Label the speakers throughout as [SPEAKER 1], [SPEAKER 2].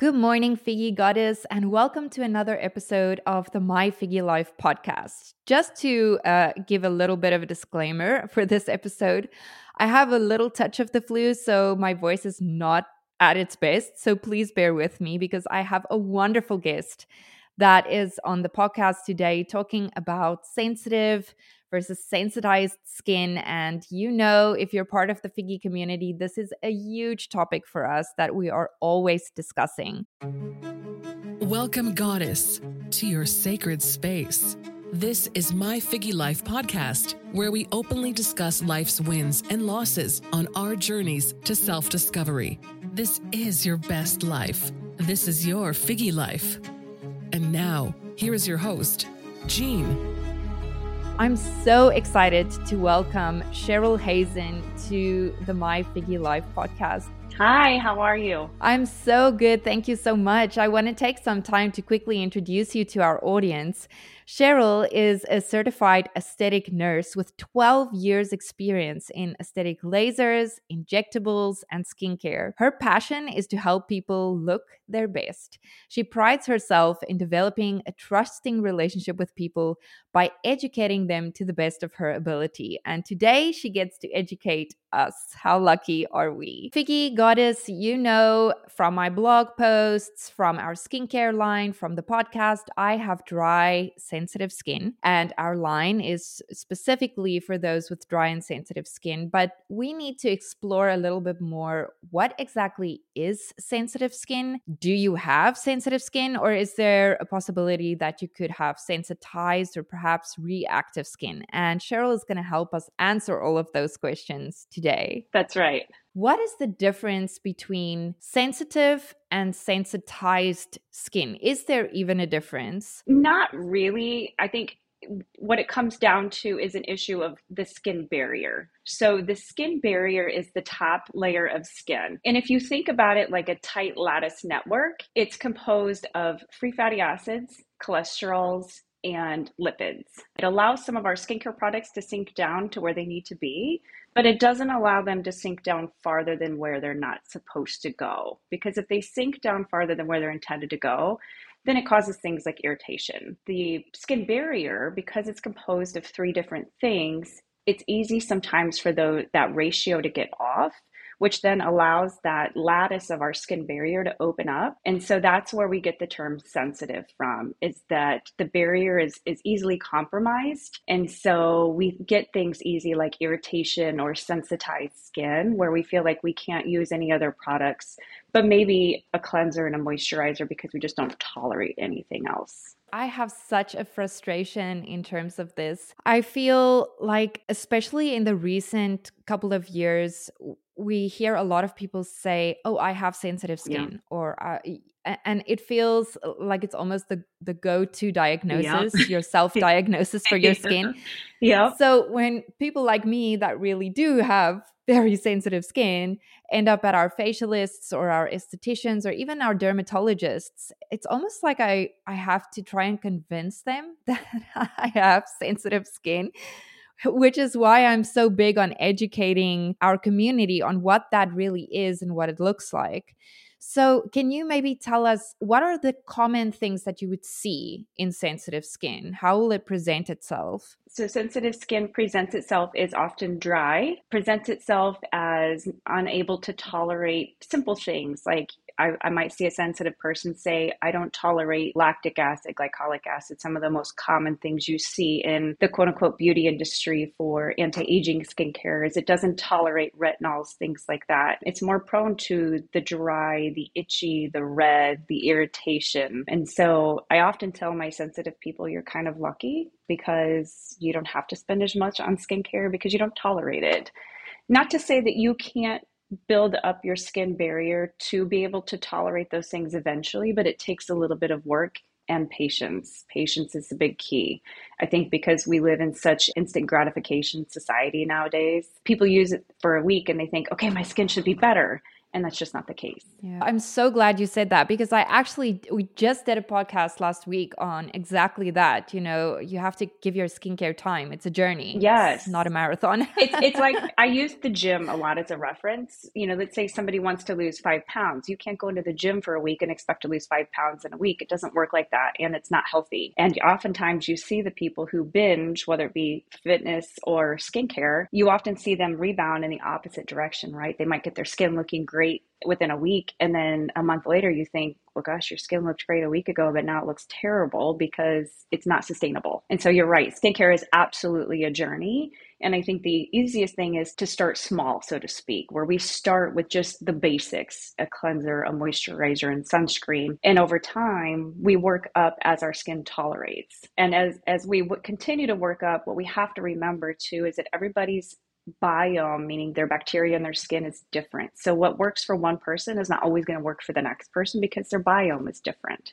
[SPEAKER 1] Good morning, FIGGI Goddess, and welcome to another episode of the My FIGGI Life podcast. Just to uh, give a little bit of a disclaimer for this episode, I have a little touch of the flu, so my voice is not at its best. So please bear with me because I have a wonderful guest that is on the podcast today talking about sensitive versus sensitized skin. And you know, if you're part of the FIGGI community, this is a huge topic for us that we are always discussing.
[SPEAKER 2] Welcome, Goddess, to your sacred space. This is My FIGGI Life podcast, where we openly discuss life's wins and losses on our journeys to self discovery. This is your best life. This is your FIGGI Life. And now, here is your host, Jeanne.
[SPEAKER 1] I'm so excited to welcome Cheryl Hazen to the My FIGGI Life podcast.
[SPEAKER 3] Hi, how are you?
[SPEAKER 1] I'm so good. Thank you so much. I want to take some time to quickly introduce you to our audience. Cheryl is a certified aesthetic nurse with 12 years' experience in aesthetic lasers, injectables, and skincare. Her passion is to help people look their best. She prides herself in developing a trusting relationship with people by educating them to the best of her ability. And today she gets to educate us. How lucky are we? FIGGI Goddess, you know from my blog posts, from our skincare line, from the podcast, I have dry, sensitive skin. And our line is specifically for those with dry and sensitive skin. But we need to explore a little bit more what exactly is sensitive skin? Do you have sensitive skin, or is there a possibility that you could have sensitized or perhaps reactive skin? And Cheryl is going to help us answer all of those questions today.
[SPEAKER 3] That's right.
[SPEAKER 1] What is the difference between sensitive and sensitized skin? Is there even a difference?
[SPEAKER 3] Not really. I think what it comes down to is an issue of the skin barrier. So, the skin barrier is the top layer of skin. And if you think about it like a tight lattice network, it's composed of free fatty acids, cholesterols, and lipids. It allows some of our skincare products to sink down to where they need to be, but it doesn't allow them to sink down farther than where they're not supposed to go. Because if they sink down farther than where they're intended to go, then it causes things like irritation. The skin barrier, because it's composed of three different things, it's easy sometimes for the, that ratio to get off which then allows that lattice of our skin barrier to open up. And so that's where we get the term sensitive from is that the barrier is, is easily compromised. And so we get things easy like irritation or sensitized skin where we feel like we can't use any other products, but maybe a cleanser and a moisturizer because we just don't tolerate anything else.
[SPEAKER 1] I have such a frustration in terms of this. I feel like, especially in the recent couple of years, we hear a lot of people say, "Oh, I have sensitive skin," yeah. or uh, and it feels uh, like it's almost the the go-to diagnosis, yeah. your self-diagnosis for your skin.
[SPEAKER 3] Yeah.
[SPEAKER 1] So when people like me that really do have very sensitive skin end up at our facialists or our estheticians or even our dermatologists, it's almost like I I have to try and convince them that I have sensitive skin which is why I'm so big on educating our community on what that really is and what it looks like. So, can you maybe tell us what are the common things that you would see in sensitive skin? How will it present itself?
[SPEAKER 3] So, sensitive skin presents itself is often dry, presents itself as unable to tolerate simple things like I, I, might see a sensitive person say, I don't tolerate lactic acid, glycolic acid, some of the most common things you see in the quote unquote beauty industry for anti aging skincare is it doesn't tolerate retinols, things like that. It's more prone to the dry, the itchy, the red, the irritation. And so I often tell my sensitive people, you're kind of lucky because you don't have to spend as much on skincare because you don't tolerate it. Not to say that you can't build up your skin barrier to be able to tolerate those things eventually, but it takes a little bit of work and patience. Patience is the big key. I think because we live in such instant gratification society nowadays, people use it for a week and they think, okay, my skin should be better. And that's just not the case.
[SPEAKER 1] Yeah. I'm so glad you said that because I actually we just did a podcast last week on exactly that. You know, you have to give your skincare time. It's a journey.
[SPEAKER 3] Yes.
[SPEAKER 1] It's not a marathon.
[SPEAKER 3] it's it's like I use the gym a lot as a reference. You know, let's say somebody wants to lose five pounds. You can't go into the gym for a week and expect to lose five pounds in a week. It doesn't work like that and it's not healthy. And oftentimes you see the people who binge, whether it be fitness or skincare, you often see them rebound in the opposite direction, right? They might get their skin looking great great within a week and then a month later you think well gosh your skin looked great a week ago but now it looks terrible because it's not sustainable. And so you're right skincare is absolutely a journey and i think the easiest thing is to start small so to speak where we start with just the basics a cleanser a moisturizer and sunscreen and over time we work up as our skin tolerates. And as as we continue to work up what we have to remember too is that everybody's biome, meaning their bacteria in their skin, is different. So, what works for one person is not always going to work for the next person because their biome is different.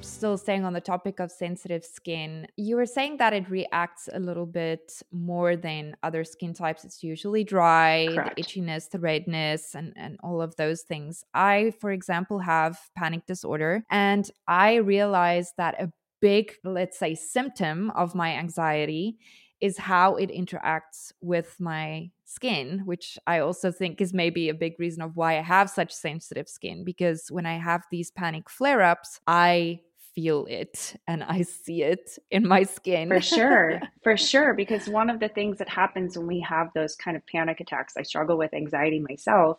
[SPEAKER 1] Still staying on the topic of sensitive skin, you were saying that it reacts a little bit more than other skin types. It's usually dry, Correct. the itchiness, the redness, and, and all of those things. I, for example, have panic disorder, and I realized that a big, let's say, symptom of my anxiety is how it interacts with my skin, which I also think is maybe a big reason of why I have such sensitive skin. Because when I have these panic flare ups, I feel it and I see it in my skin.
[SPEAKER 3] For sure. For sure. Because one of the things that happens when we have those kind of panic attacks, I struggle with anxiety myself,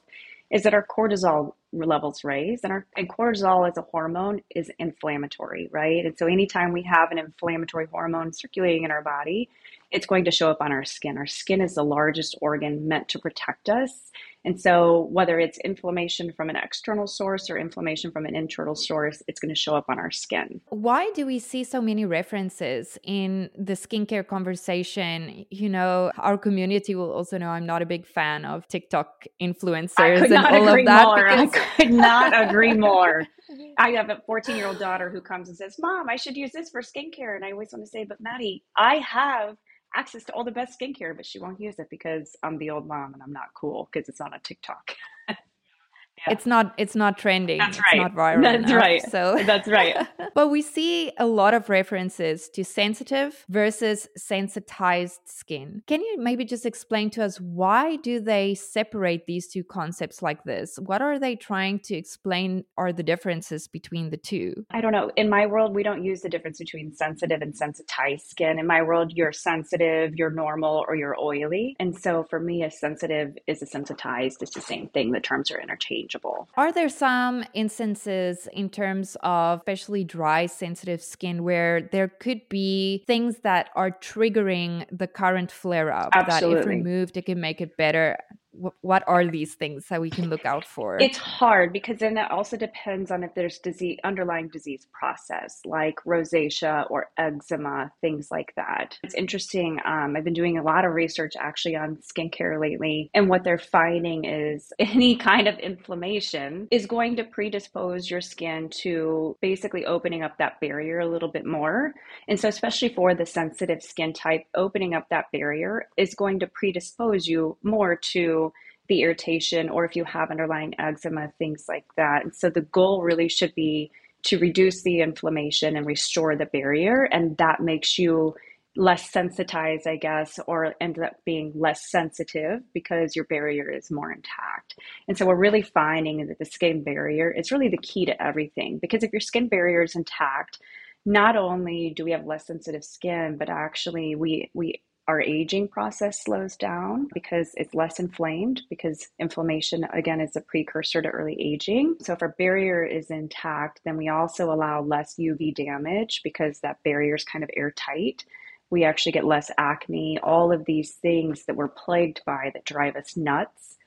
[SPEAKER 3] is that our cortisol levels raise and our and cortisol as a hormone is inflammatory right? And so anytime we have an inflammatory hormone circulating in our body it's going to show up on our skin. Our skin is the largest organ meant to protect us and so, whether it's inflammation from an external source or inflammation from an internal source, it's going to show up on our skin.
[SPEAKER 1] Why do we see so many references in the skincare conversation? You know, our community will also know I'm not a big fan of TikTok influencers and all of that.
[SPEAKER 3] More. Because... I could not agree more. I have a 14 year old daughter who comes and says, Mom, I should use this for skincare. And I always want to say, But Maddie, I have access to all the best skincare, but she won't use it because I'm the old mom and I'm not cool because it's on a TikTok.
[SPEAKER 1] Yeah. It's not it's not trending.
[SPEAKER 3] That's
[SPEAKER 1] right.
[SPEAKER 3] It's
[SPEAKER 1] not viral.
[SPEAKER 3] That's
[SPEAKER 1] enough,
[SPEAKER 3] right.
[SPEAKER 1] So
[SPEAKER 3] that's right.
[SPEAKER 1] but we see a lot of references to sensitive versus sensitized skin. Can you maybe just explain to us why do they separate these two concepts like this? What are they trying to explain are the differences between the two?
[SPEAKER 3] I don't know. In my world, we don't use the difference between sensitive and sensitized skin. In my world, you're sensitive, you're normal, or you're oily. And so for me, a sensitive is a sensitized. It's the same thing. The terms are interchangeable interchangeable.
[SPEAKER 1] Are there some instances in terms of especially dry, sensitive skin where there could be things that are triggering the current flare up that if removed, it can make it better? What are these things that we can look out for?
[SPEAKER 3] It's hard because then it also depends on if there's disease underlying disease process like rosacea or eczema, things like that. It's interesting. Um, I've been doing a lot of research actually on skincare lately, and what they're finding is any kind of inflammation is going to predispose your skin to basically opening up that barrier a little bit more. And so, especially for the sensitive skin type, opening up that barrier is going to predispose you more to the irritation or if you have underlying eczema, things like that. And so the goal really should be to reduce the inflammation and restore the barrier. And that makes you less sensitized, I guess, or ends up being less sensitive because your barrier is more intact. And so we're really finding that the skin barrier is really the key to everything because if your skin barrier is intact, not only do we have less sensitive skin, but actually we we our aging process slows down because it's less inflamed because inflammation again is a precursor to early aging. So if our barrier is intact then we also allow less uv damage because that barrier is kind of airtight. We actually get less acne all of these things that we're plagued by that drive us nuts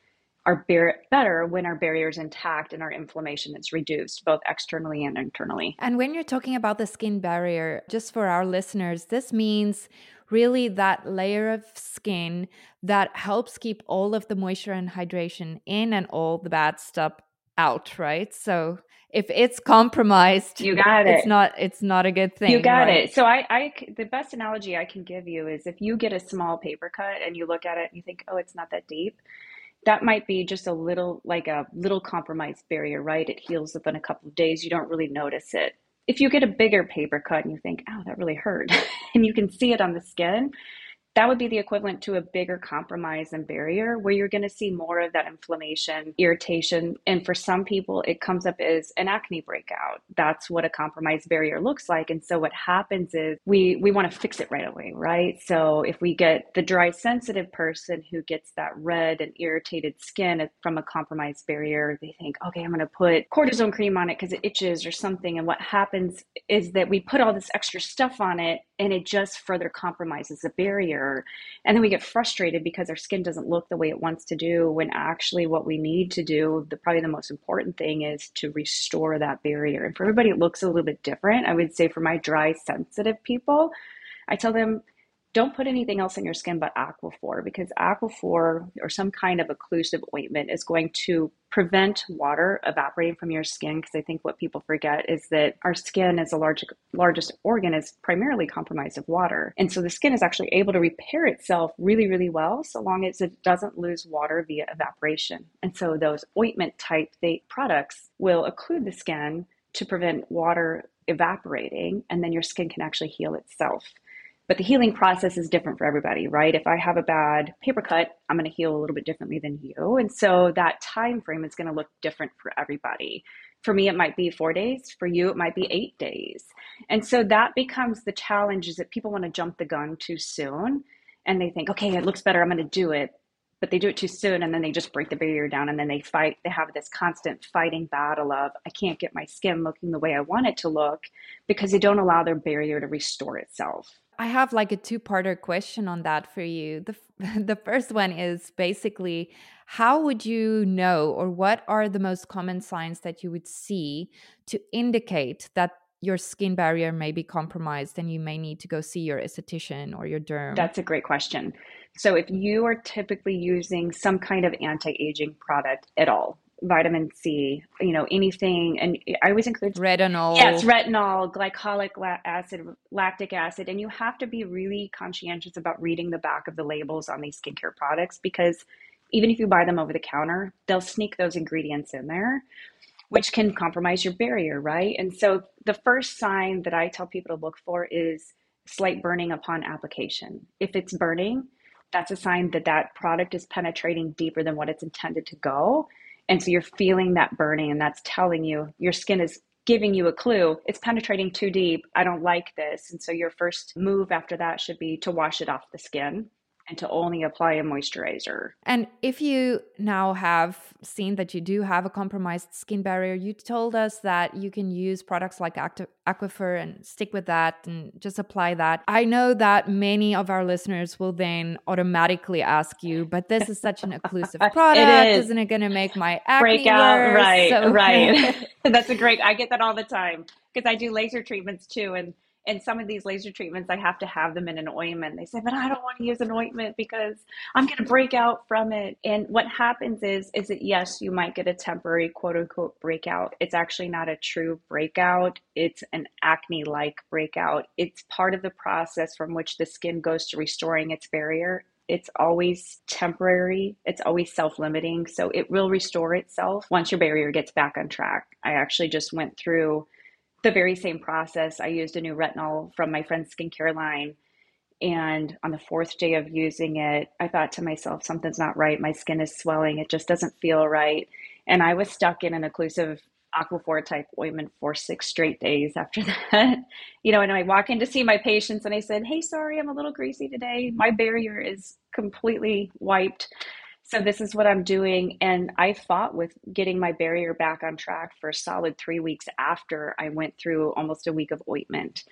[SPEAKER 3] are better when our barrier is intact and our inflammation is reduced, both externally and internally.
[SPEAKER 1] And when you're talking about the skin barrier, just for our listeners, this means really that layer of skin that helps keep all of the moisture and hydration in and all the bad stuff out, right? So if it's compromised,
[SPEAKER 3] you got it.
[SPEAKER 1] It's not. It's not a good thing.
[SPEAKER 3] You got
[SPEAKER 1] right?
[SPEAKER 3] it. So I, I, the best analogy I can give you is if you get a small paper cut and you look at it and you think, oh, it's not that deep that might be just a little like a little compromised barrier, right? It heals within a couple of days. You don't really notice it. If you get a bigger paper cut and you think, oh, that really hurt, and you can see it on the skin, that would be the equivalent to a bigger compromise and barrier where you're going to see more of that inflammation, irritation. And for some people, it comes up as an acne breakout. That's what a compromised barrier looks like. And so what happens is we, we want to fix it right away, right? So if we get the dry sensitive person who gets that red and irritated skin from a compromised barrier, they think, okay, I'm going to put cortisone cream on it because it itches or something. And what happens is that we put all this extra stuff on it and it just further compromises the barrier. And then we get frustrated because our skin doesn't look the way it wants to do when actually what we need to do, the probably the most important thing is to restore that barrier. And for everybody it looks a little bit different. I would say for my dry sensitive people, I tell them don't put anything else in your skin but Aquaphor because Aquaphor or some kind of occlusive ointment is going to prevent water evaporating from your skin because I think what people forget is that our skin as the large, largest organ is primarily compromised of water. And so the skin is actually able to repair itself really, really well so long as it doesn't lose water via evaporation. And so those ointment type products will occlude the skin to prevent water evaporating and then your skin can actually heal itself. But the healing process is different for everybody, right? If I have a bad paper cut, I'm going to heal a little bit differently than you. And so that time frame is going to look different for everybody. For me, it might be four days. For you, it might be eight days. And so that becomes the challenge is that people want to jump the gun too soon and they think, okay, it looks better, I'm going to do it. But they do it too soon and then they just break the barrier down and then they fight. They have this constant fighting battle of, I can't get my skin looking the way I want it to look because they don't allow their barrier to restore itself.
[SPEAKER 1] I have like a two-parter question on that for you. The the first one is basically how would you know or what are the most common signs that you would see to indicate that your skin barrier may be compromised and you may need to go see your esthetician or your derm?
[SPEAKER 3] That's a great question. So if you are typically using some kind of anti-aging product at all, vitamin C, you know, anything. And I always include
[SPEAKER 1] retinol.
[SPEAKER 3] Yes, retinol, glycolic acid, lactic acid. And you have to be really conscientious about reading the back of the labels on these skincare products because even if you buy them over the counter, they'll sneak those ingredients in there, which can compromise your barrier, right? And so the first sign that I tell people to look for is slight burning upon application. If it's burning, that's a sign that that product is penetrating deeper than what it's intended to go and so you're feeling that burning, and that's telling you your skin is giving you a clue it's penetrating too deep. I don't like this. And so your first move after that should be to wash it off the skin and to only apply a moisturizer.
[SPEAKER 1] And if you now have seen that you do have a compromised skin barrier, you told us that you can use products like Aquaphor and stick with that and just apply that. I know that many of our listeners will then automatically ask you, but this is such an occlusive product. is. Isn't it going to make my acne
[SPEAKER 3] break out?
[SPEAKER 1] Worse?
[SPEAKER 3] Right, so- right. That's a great. I get that all the time because I do laser treatments too, and and some of these laser treatments i have to have them in an ointment. They say but i don't want to use an ointment because i'm going to break out from it. And what happens is is that yes you might get a temporary quote unquote breakout. It's actually not a true breakout. It's an acne like breakout. It's part of the process from which the skin goes to restoring its barrier. It's always temporary, it's always self limiting. So it will restore itself once your barrier gets back on track. I actually just went through the very same process. I used a new retinol from my friend's skincare line. And on the fourth day of using it, I thought to myself, something's not right. My skin is swelling. It just doesn't feel right. And I was stuck in an occlusive Aquaphor type ointment for six straight days after that. you know, and I walk in to see my patients and I said, Hey, sorry, I'm a little greasy today. My barrier is completely wiped. So this is what I'm doing. And I fought with getting my barrier back on track for a solid three weeks after I went through almost a week of ointment.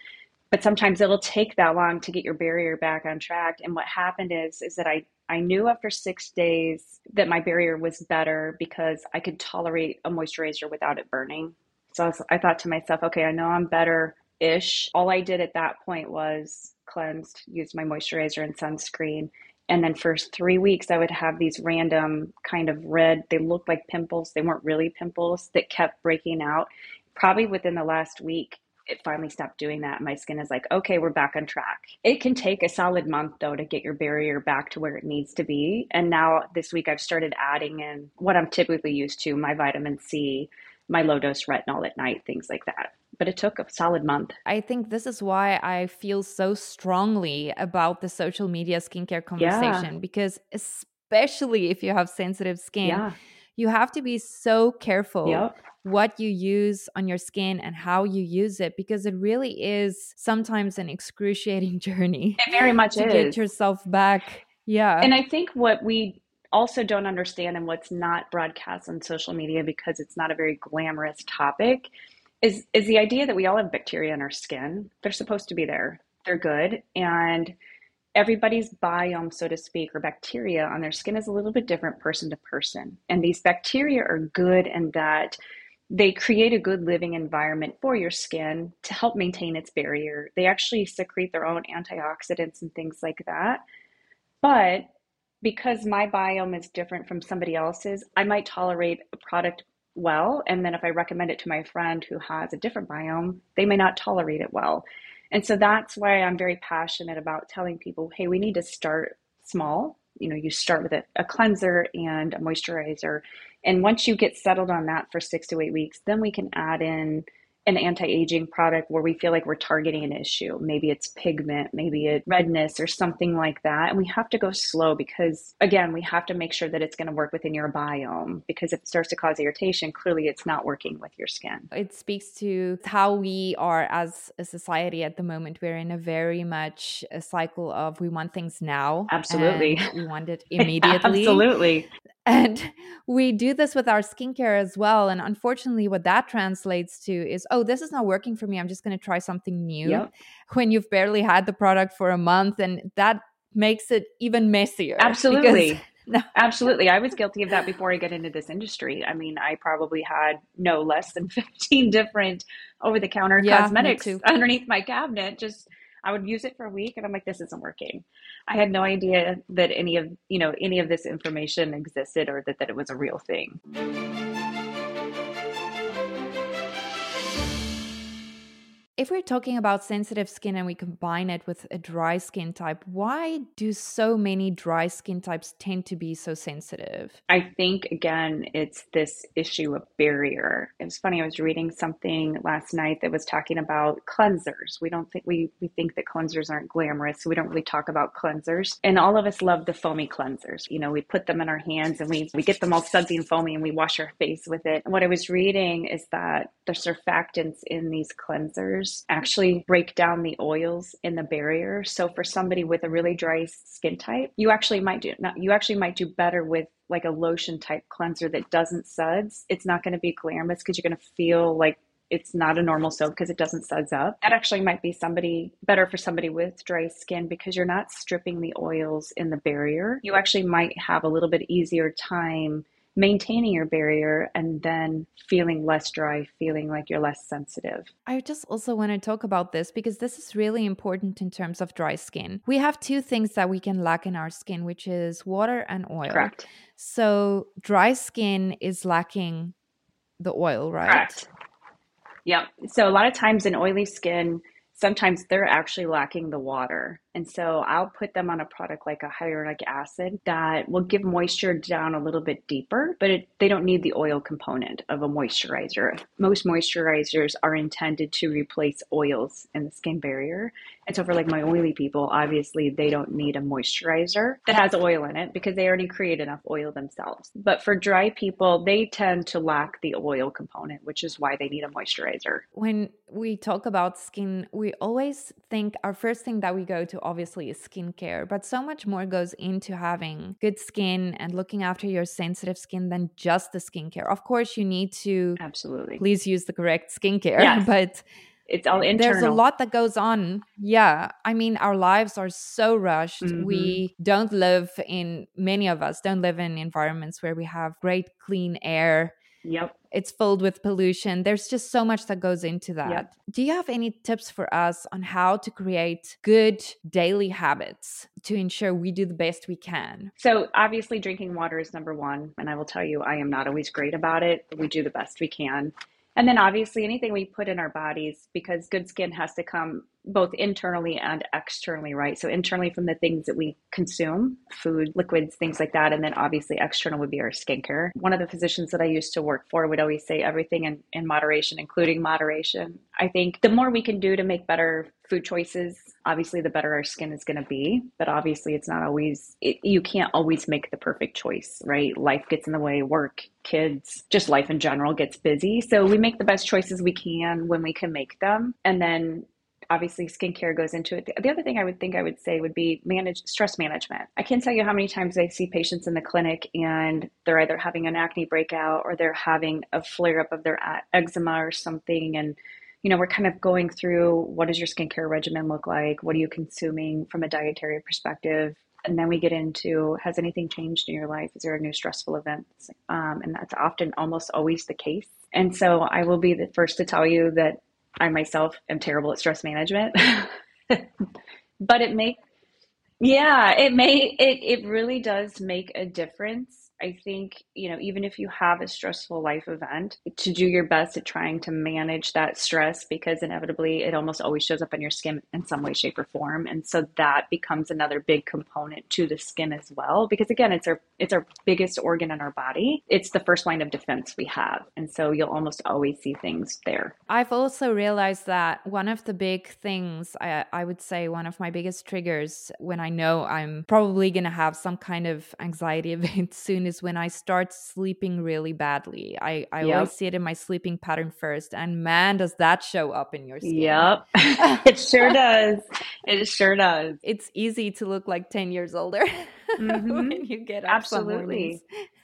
[SPEAKER 3] But sometimes it'll take that long to get your barrier back on track. And what happened is, is that I, I knew after six days that my barrier was better because I could tolerate a moisturizer without it burning. So I, was, I thought to myself, okay, I know I'm better ish. All I did at that point was cleansed, used my moisturizer and sunscreen, and then for three weeks i would have these random kind of red they looked like pimples they weren't really pimples that kept breaking out probably within the last week it finally stopped doing that. My skin is like, okay, we're back on track. It can take a solid month though to get your barrier back to where it needs to be. And now this week I've started adding in what I'm typically used to my vitamin C, my low dose retinol at night, things like that. But it took a solid month.
[SPEAKER 1] I think this is why I feel so strongly about the social media skincare conversation yeah. because, especially if you have sensitive skin, yeah. you have to be so careful yep what you use on your skin and how you use it because it really is sometimes an excruciating journey.
[SPEAKER 3] It very much
[SPEAKER 1] to
[SPEAKER 3] is.
[SPEAKER 1] get yourself back. Yeah.
[SPEAKER 3] And I think what we also don't understand and what's not broadcast on social media because it's not a very glamorous topic is is the idea that we all have bacteria in our skin. They're supposed to be there. They're good and everybody's biome, so to speak, or bacteria on their skin is a little bit different person to person. And these bacteria are good in that they create a good living environment for your skin to help maintain its barrier. They actually secrete their own antioxidants and things like that. But because my biome is different from somebody else's, I might tolerate a product well. And then if I recommend it to my friend who has a different biome, they may not tolerate it well. And so that's why I'm very passionate about telling people hey, we need to start small you know you start with a, a, cleanser and a moisturizer and once you get settled on that for six to eight weeks then we can add in an anti-aging product where we feel like we're targeting an issue. Maybe it's pigment, maybe it's redness or something like that. And we have to go slow because again, we have to make sure that it's going to work within your biome because if it starts to cause irritation, clearly it's not working with your skin.
[SPEAKER 1] It speaks to how we are as a society at the moment. We're in a very much a cycle of we want things now.
[SPEAKER 3] Absolutely.
[SPEAKER 1] we want it immediately.
[SPEAKER 3] Absolutely.
[SPEAKER 1] And we do this with our skincare as well. And unfortunately, what that translates to is, oh, this is not working for me. I'm just going to try something new
[SPEAKER 3] yep.
[SPEAKER 1] when you've barely had the product for a month. And that makes it even messier.
[SPEAKER 3] Absolutely. Because, no. Absolutely. I was guilty of that before I got into this industry. I mean, I probably had no less than 15 different over the counter yeah, cosmetics underneath my cabinet, just I would use it for a week and I'm like, this isn't working. I had no idea that any of, you know, any of this information existed or that, that it was a real thing.
[SPEAKER 1] If we're talking about sensitive skin and we combine it with a dry skin type, why do so many dry skin types tend to be so sensitive?
[SPEAKER 3] I think, again, it's this issue of barrier. It was funny, I was reading something last night that was talking about cleansers. We don't think we, we think that cleansers aren't glamorous, so we don't really talk about cleansers. And all of us love the foamy cleansers. You know, we put them in our hands and we, we get them all sudsy and foamy and we wash our face with it. And what I was reading is that the surfactants in these cleansers actually break down the oils in the barrier. So for somebody with a really dry skin type, you actually might do not, you actually might do better with like a lotion type cleanser that doesn't suds. It's not going to be glamorous because you're going to feel like it's not a normal soap because it doesn't suds up. That actually might be somebody better for somebody with dry skin because you're not stripping the oils in the barrier. You actually might have a little bit easier time maintaining your barrier and then feeling less dry, feeling like you're less sensitive.
[SPEAKER 1] I just also want to talk about this because this is really important in terms of dry skin. We have two things that we can lack in our skin, which is water and oil.
[SPEAKER 3] Correct.
[SPEAKER 1] So dry skin is lacking the oil, right?
[SPEAKER 3] Correct. Yep. So a lot of times in oily skin, sometimes they're actually lacking the water. And so I'll put them on a product like a hyaluronic acid that will give moisture down a little bit deeper, but it, they don't need the oil component of a moisturizer. Most moisturizers are intended to replace oils in the skin barrier. And so for like my oily people, obviously they don't need a moisturizer that has oil in it because they already create enough oil themselves. But for dry people, they tend to lack the oil component, which is why they need a moisturizer.
[SPEAKER 1] When we talk about skin, we always think our first thing that we go to obviously is skincare, but so much more goes into having good skin and looking after your sensitive skin than just the skincare. Of course, you need to
[SPEAKER 3] absolutely
[SPEAKER 1] please use the correct skincare,
[SPEAKER 3] yes.
[SPEAKER 1] but
[SPEAKER 3] it's all internal.
[SPEAKER 1] There's a lot that goes on. Yeah. I mean, our lives are so rushed. Mm-hmm. We don't live in, many of us don't live in environments where we have great clean air
[SPEAKER 3] Yep.
[SPEAKER 1] It's filled with pollution. There's just so much that goes into that. Yep. Do you have any tips for us on how to create good daily habits to ensure we do the best we can?
[SPEAKER 3] So, obviously, drinking water is number one. And I will tell you, I am not always great about it. We do the best we can. And then obviously anything we put in our bodies, because good skin has to come both internally and externally, right? So internally from the things that we consume, food, liquids, things like that. And then obviously external would be our skincare. One of the physicians that I used to work for would always say everything in, in moderation, including moderation. I think the more we can do to make better food choices, obviously the better our skin is going to be. But obviously it's not always, it, you can't always make the perfect choice, right? Life gets in the way, work, kids, just life in general gets busy. So we make the best choices we can when we can make them. And then obviously skincare goes into it. The other thing I would think I would say would be manage stress management. I can't tell you how many times I see patients in the clinic and they're either having an acne breakout or they're having a flare up of their eczema or something and you know, we're kind of going through what does your skincare regimen look like? What are you consuming from a dietary perspective? And then we get into has anything changed in your life? Is there a new stressful event? Um, and that's often almost always the case. And so I will be the first to tell you that I myself am terrible at stress management. but it may yeah, it may it it really does make a difference I think, you know, even if you have a stressful life event, to do your best at trying to manage that stress because inevitably it almost always shows up on your skin in some way, shape, or form. And so that becomes another big component to the skin as well. Because again, it's our it's our biggest organ in our body. It's the first line of defense we have. And so you'll almost always see things there.
[SPEAKER 1] I've also realized that one of the big things I, I would say one of my biggest triggers when I know I'm probably gonna have some kind of anxiety event soon is when I start sleeping really badly. I, I yep. always see it in my sleeping pattern first. And man, does that show up in your skin.
[SPEAKER 3] Yep. it sure does. It sure does.
[SPEAKER 1] It's easy to look like 10 years older. Mm-hmm. when you get
[SPEAKER 3] absolutely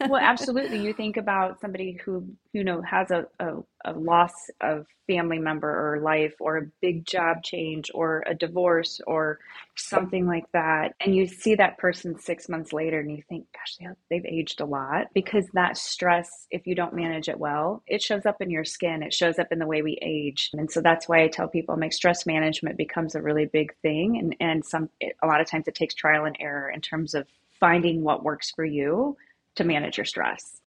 [SPEAKER 3] well absolutely you think about somebody who you know has a, a, a, loss of family member or life or a big job change or a divorce or something like that. And you see that person six months later and you think gosh they've aged a lot because that stress if you don't manage it well it shows up in your skin. It shows up in the way we age. And so that's why i tell people make stress management becomes a really big thing. And and some a lot of times it takes trial and error in terms of finding what works for you to manage your stress.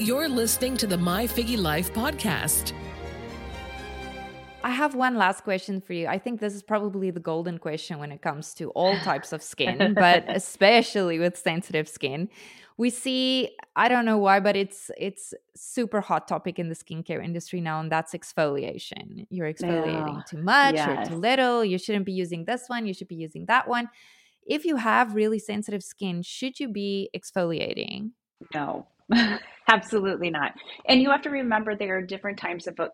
[SPEAKER 2] You're listening to the My FIGGI Life podcast.
[SPEAKER 1] I have one last question for you. I think this is probably the golden question when it comes to all types of skin, but especially with sensitive skin. We see, I don't know why, but it's it's super hot topic in the skincare industry now, and that's exfoliation. You're exfoliating yeah. too much yes. or too little. You shouldn't be using this one. You should be using that one if you have really sensitive skin, should you be exfoliating?
[SPEAKER 3] No, absolutely not. And you have to remember there are different types of, of,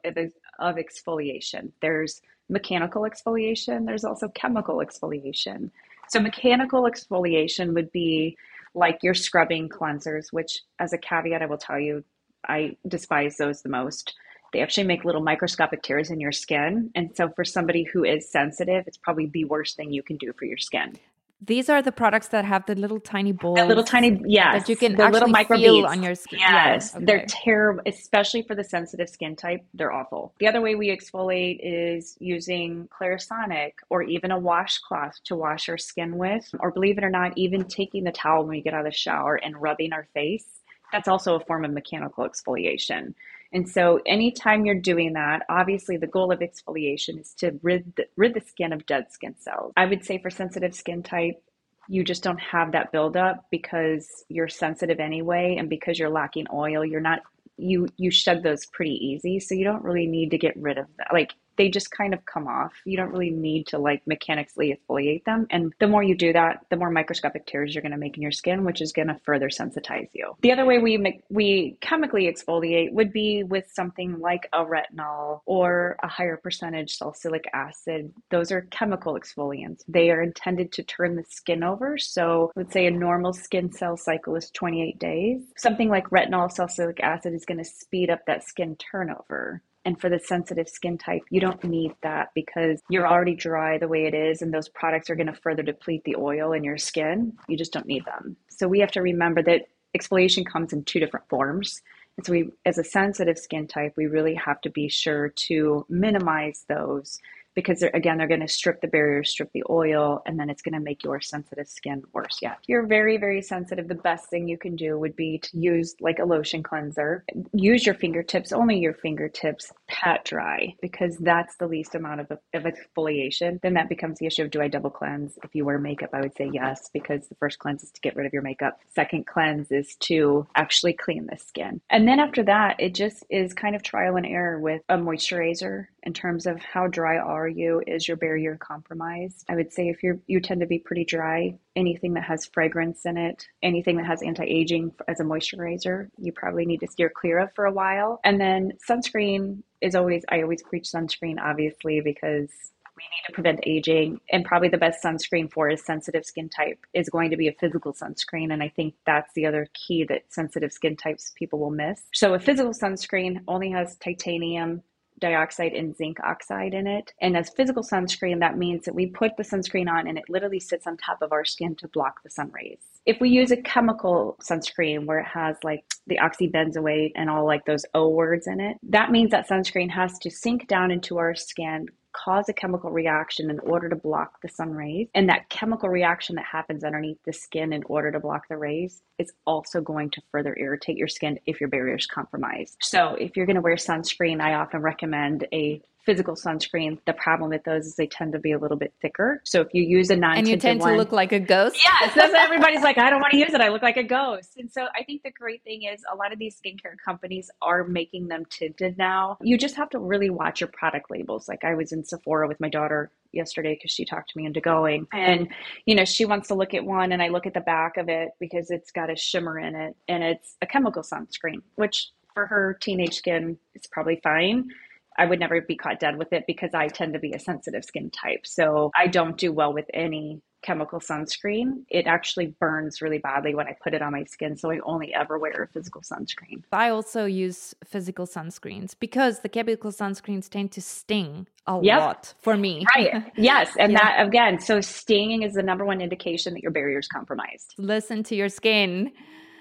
[SPEAKER 3] of exfoliation. There's mechanical exfoliation, there's also chemical exfoliation. So, mechanical exfoliation would be like your scrubbing cleansers, which, as a caveat, I will tell you, I despise those the most. They actually make little microscopic tears in your skin. And so, for somebody who is sensitive, it's probably the worst thing you can do for your skin.
[SPEAKER 1] These are the products that have the little tiny balls.
[SPEAKER 3] The little tiny, yes.
[SPEAKER 1] That you can the little micro feel beads. on your skin.
[SPEAKER 3] Yes. Yeah, okay. They're terrible, especially for the sensitive skin type. They're awful. The other way we exfoliate is using Clarisonic or even a washcloth to wash our skin with. Or believe it or not, even taking the towel when we get out of the shower and rubbing our face. That's also a form of mechanical exfoliation. And so, anytime you're doing that, obviously the goal of exfoliation is to rid the, rid the skin of dead skin cells. I would say for sensitive skin type, you just don't have that buildup because you're sensitive anyway, and because you're lacking oil, you're not you you shed those pretty easy, so you don't really need to get rid of that. Like they just kind of come off. You don't really need to like mechanically exfoliate them. And the more you do that, the more microscopic tears you're going to make in your skin, which is going to further sensitize you. The other way we make, we chemically exfoliate would be with something like a retinol or a higher percentage salicylic acid. Those are chemical exfoliants. They are intended to turn the skin over. So let's say a normal skin cell cycle is 28 days. Something like retinol salicylic acid is going to speed up that skin turnover. And for the sensitive skin type, you don't need that because you're already dry the way it is, and those products are going to further deplete the oil in your skin. You just don't need them. So we have to remember that exfoliation comes in two different forms. And so we, as a sensitive skin type, we really have to be sure to minimize those because they're, again, they're going to strip the barrier, strip the oil, and then it's going to make your sensitive skin worse. Yeah. If you're very, very sensitive, the best thing you can do would be to use like a lotion cleanser. Use your fingertips, only your fingertips, pat dry, because that's the least amount of, of exfoliation. Then that becomes the issue of do I double cleanse? If you wear makeup, I would say yes, because the first cleanse is to get rid of your makeup. Second cleanse is to actually clean the skin. And then after that, it just is kind of trial and error with a moisturizer in terms of how dry are you is your barrier compromised i would say if you're you tend to be pretty dry anything that has fragrance in it anything that has anti-aging as a moisturizer you probably need to steer clear of for a while. And then sunscreen is always i always preach sunscreen obviously because we need to prevent aging. And probably the best sunscreen for a sensitive skin type is going to be a physical sunscreen. And i think that's the other key that sensitive skin types people will miss. So a physical sunscreen only has titanium dioxide and zinc oxide in it. And as physical sunscreen, that means that we put the sunscreen on and it literally sits on top of our skin to block the sun rays. If we use a chemical sunscreen where it has like the oxybenzoate and all like those O words in it, that means that sunscreen has to sink down into our skin, cause a chemical reaction in order to block the sun rays. And that chemical reaction that happens underneath the skin in order to block the rays is also going to further irritate your skin if your barrier is compromised. So if you're going to wear sunscreen, I often recommend a physical sunscreen. The problem with those is they tend to be a little bit thicker. So if you use a non
[SPEAKER 1] and you tend
[SPEAKER 3] one,
[SPEAKER 1] to look like a ghost.
[SPEAKER 3] Yes, that's everybody's like, I don't want to use it. I look like a ghost. And so I think the great thing is a lot of these skincare companies are making them tinted now. You just have to really watch your product labels. Like I was in Sephora with my daughter yesterday because she talked me into going and you know she wants to look at one and i look at the back of it because it's got a shimmer in it and it's a chemical sunscreen which for her teenage skin is probably fine I would never be caught dead with it because I tend to be a sensitive skin type. So I don't do well with any chemical sunscreen. It actually burns really badly when I put it on my skin. So I only ever wear a physical sunscreen.
[SPEAKER 1] I also use physical sunscreens because the chemical sunscreens tend to sting a
[SPEAKER 3] yep.
[SPEAKER 1] lot for me.
[SPEAKER 3] Right. Yes. And yeah. that, again, so stinging is the number one indication that your barrier is compromised.
[SPEAKER 1] Listen to your skin.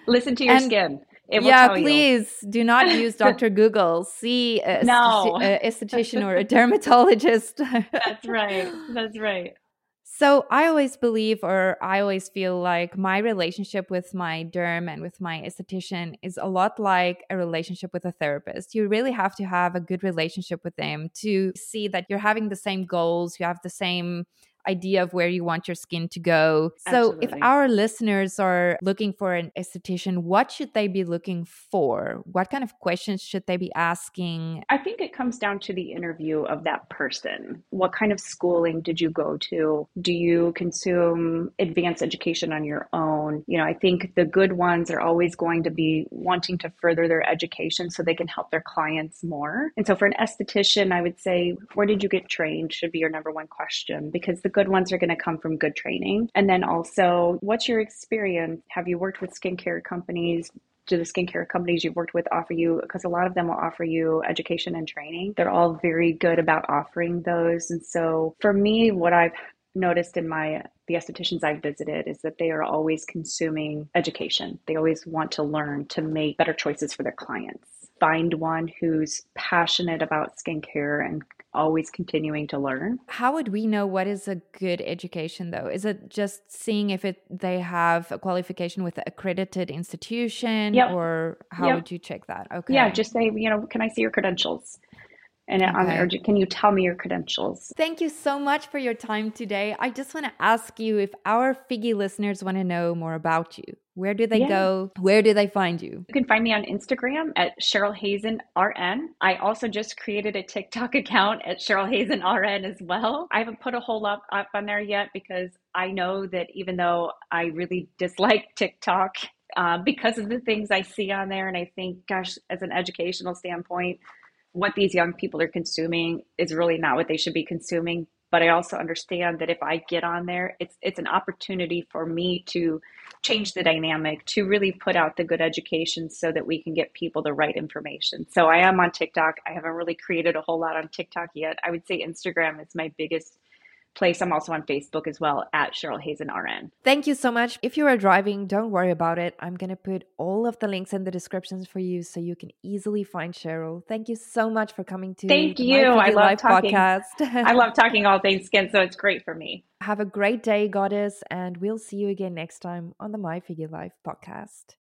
[SPEAKER 3] Listen to your and skin
[SPEAKER 1] yeah, please you. do not use Dr. Google. See a, no. a esthetician uh, or a dermatologist.
[SPEAKER 3] That's right. That's right.
[SPEAKER 1] So I always believe, or I always feel like my relationship with my derm and with my esthetician is a lot like a relationship with a therapist. You really have to have a good relationship with them to see that you're having the same goals, you have the same idea of where you want your skin to go. So, Absolutely. if our listeners are looking for an esthetician, what should they be looking for? What kind of questions should they be asking?
[SPEAKER 3] I think it comes down to the interview of that person. What kind of schooling did you go to? Do you consume advanced education on your own? You know, I think the good ones are always going to be wanting to further their education so they can help their clients more. And so, for an esthetician, I would say, where did you get trained? Should be your number one question because the good ones are going to come from good training. And then also, what's your experience? Have you worked with skincare companies? do the skincare companies you've worked with offer you because a lot of them will offer you education and training they're all very good about offering those and so for me what i've noticed in my the estheticians I've visited is that they are always consuming education. They always want to learn to make better choices for their clients. Find one who's passionate about skincare and always continuing to learn.
[SPEAKER 1] How would we know what is a good education though? Is it just seeing if it they have a qualification with an accredited institution yep. or how yep. would you check that? Okay.
[SPEAKER 3] Yeah, just say, you know, can I see your credentials? And okay. on the urgent, can you tell me your credentials?
[SPEAKER 1] Thank you so much for your time today. I just want to ask you if our FIGGI listeners want to know more about you. Where do they yeah. go? Where do they find you?
[SPEAKER 3] You can find me on Instagram at Cheryl Hazen RN. I also just created a TikTok account at Cheryl Hazen RN as well. I haven't put a whole lot up on there yet because I know that even though I really dislike TikTok, uh, because of the things I see on there, and I think, gosh, as an educational standpoint, what these young people are consuming is really not what they should be consuming but I also understand that if I get on there, it's it's an opportunity for me to change the dynamic, to really put out the good education so that we can get people the right information. So I am on TikTok. I haven't really created a whole lot on TikTok yet. I would say Instagram is my biggest place. I'm also on Facebook as well at Cheryl Hazen RN.
[SPEAKER 1] Thank you so much. If you are driving, don't worry about it. I'm going to put all of the links in the descriptions for you so you can easily find Cheryl. Thank you so much for coming to
[SPEAKER 3] Thank you. I love
[SPEAKER 1] Life
[SPEAKER 3] talking.
[SPEAKER 1] podcast.
[SPEAKER 3] I love talking all things skin, so it's great for me.
[SPEAKER 1] Have a great day, Goddess, and we'll see you again next time on the My FIGGI Life podcast.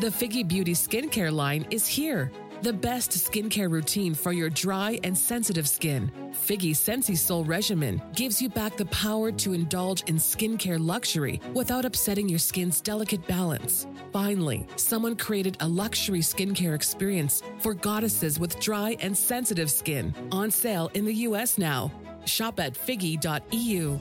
[SPEAKER 2] The FIGGI Beauty skincare line is here. The best skincare routine for your dry and sensitive skin. FIGGI Sensi Soul Regimen gives you back the power to indulge in skincare luxury without upsetting your skin's delicate balance. Finally, someone created a luxury skincare experience for goddesses with dry and sensitive skin. On sale in the US now. Shop at figgy.eu.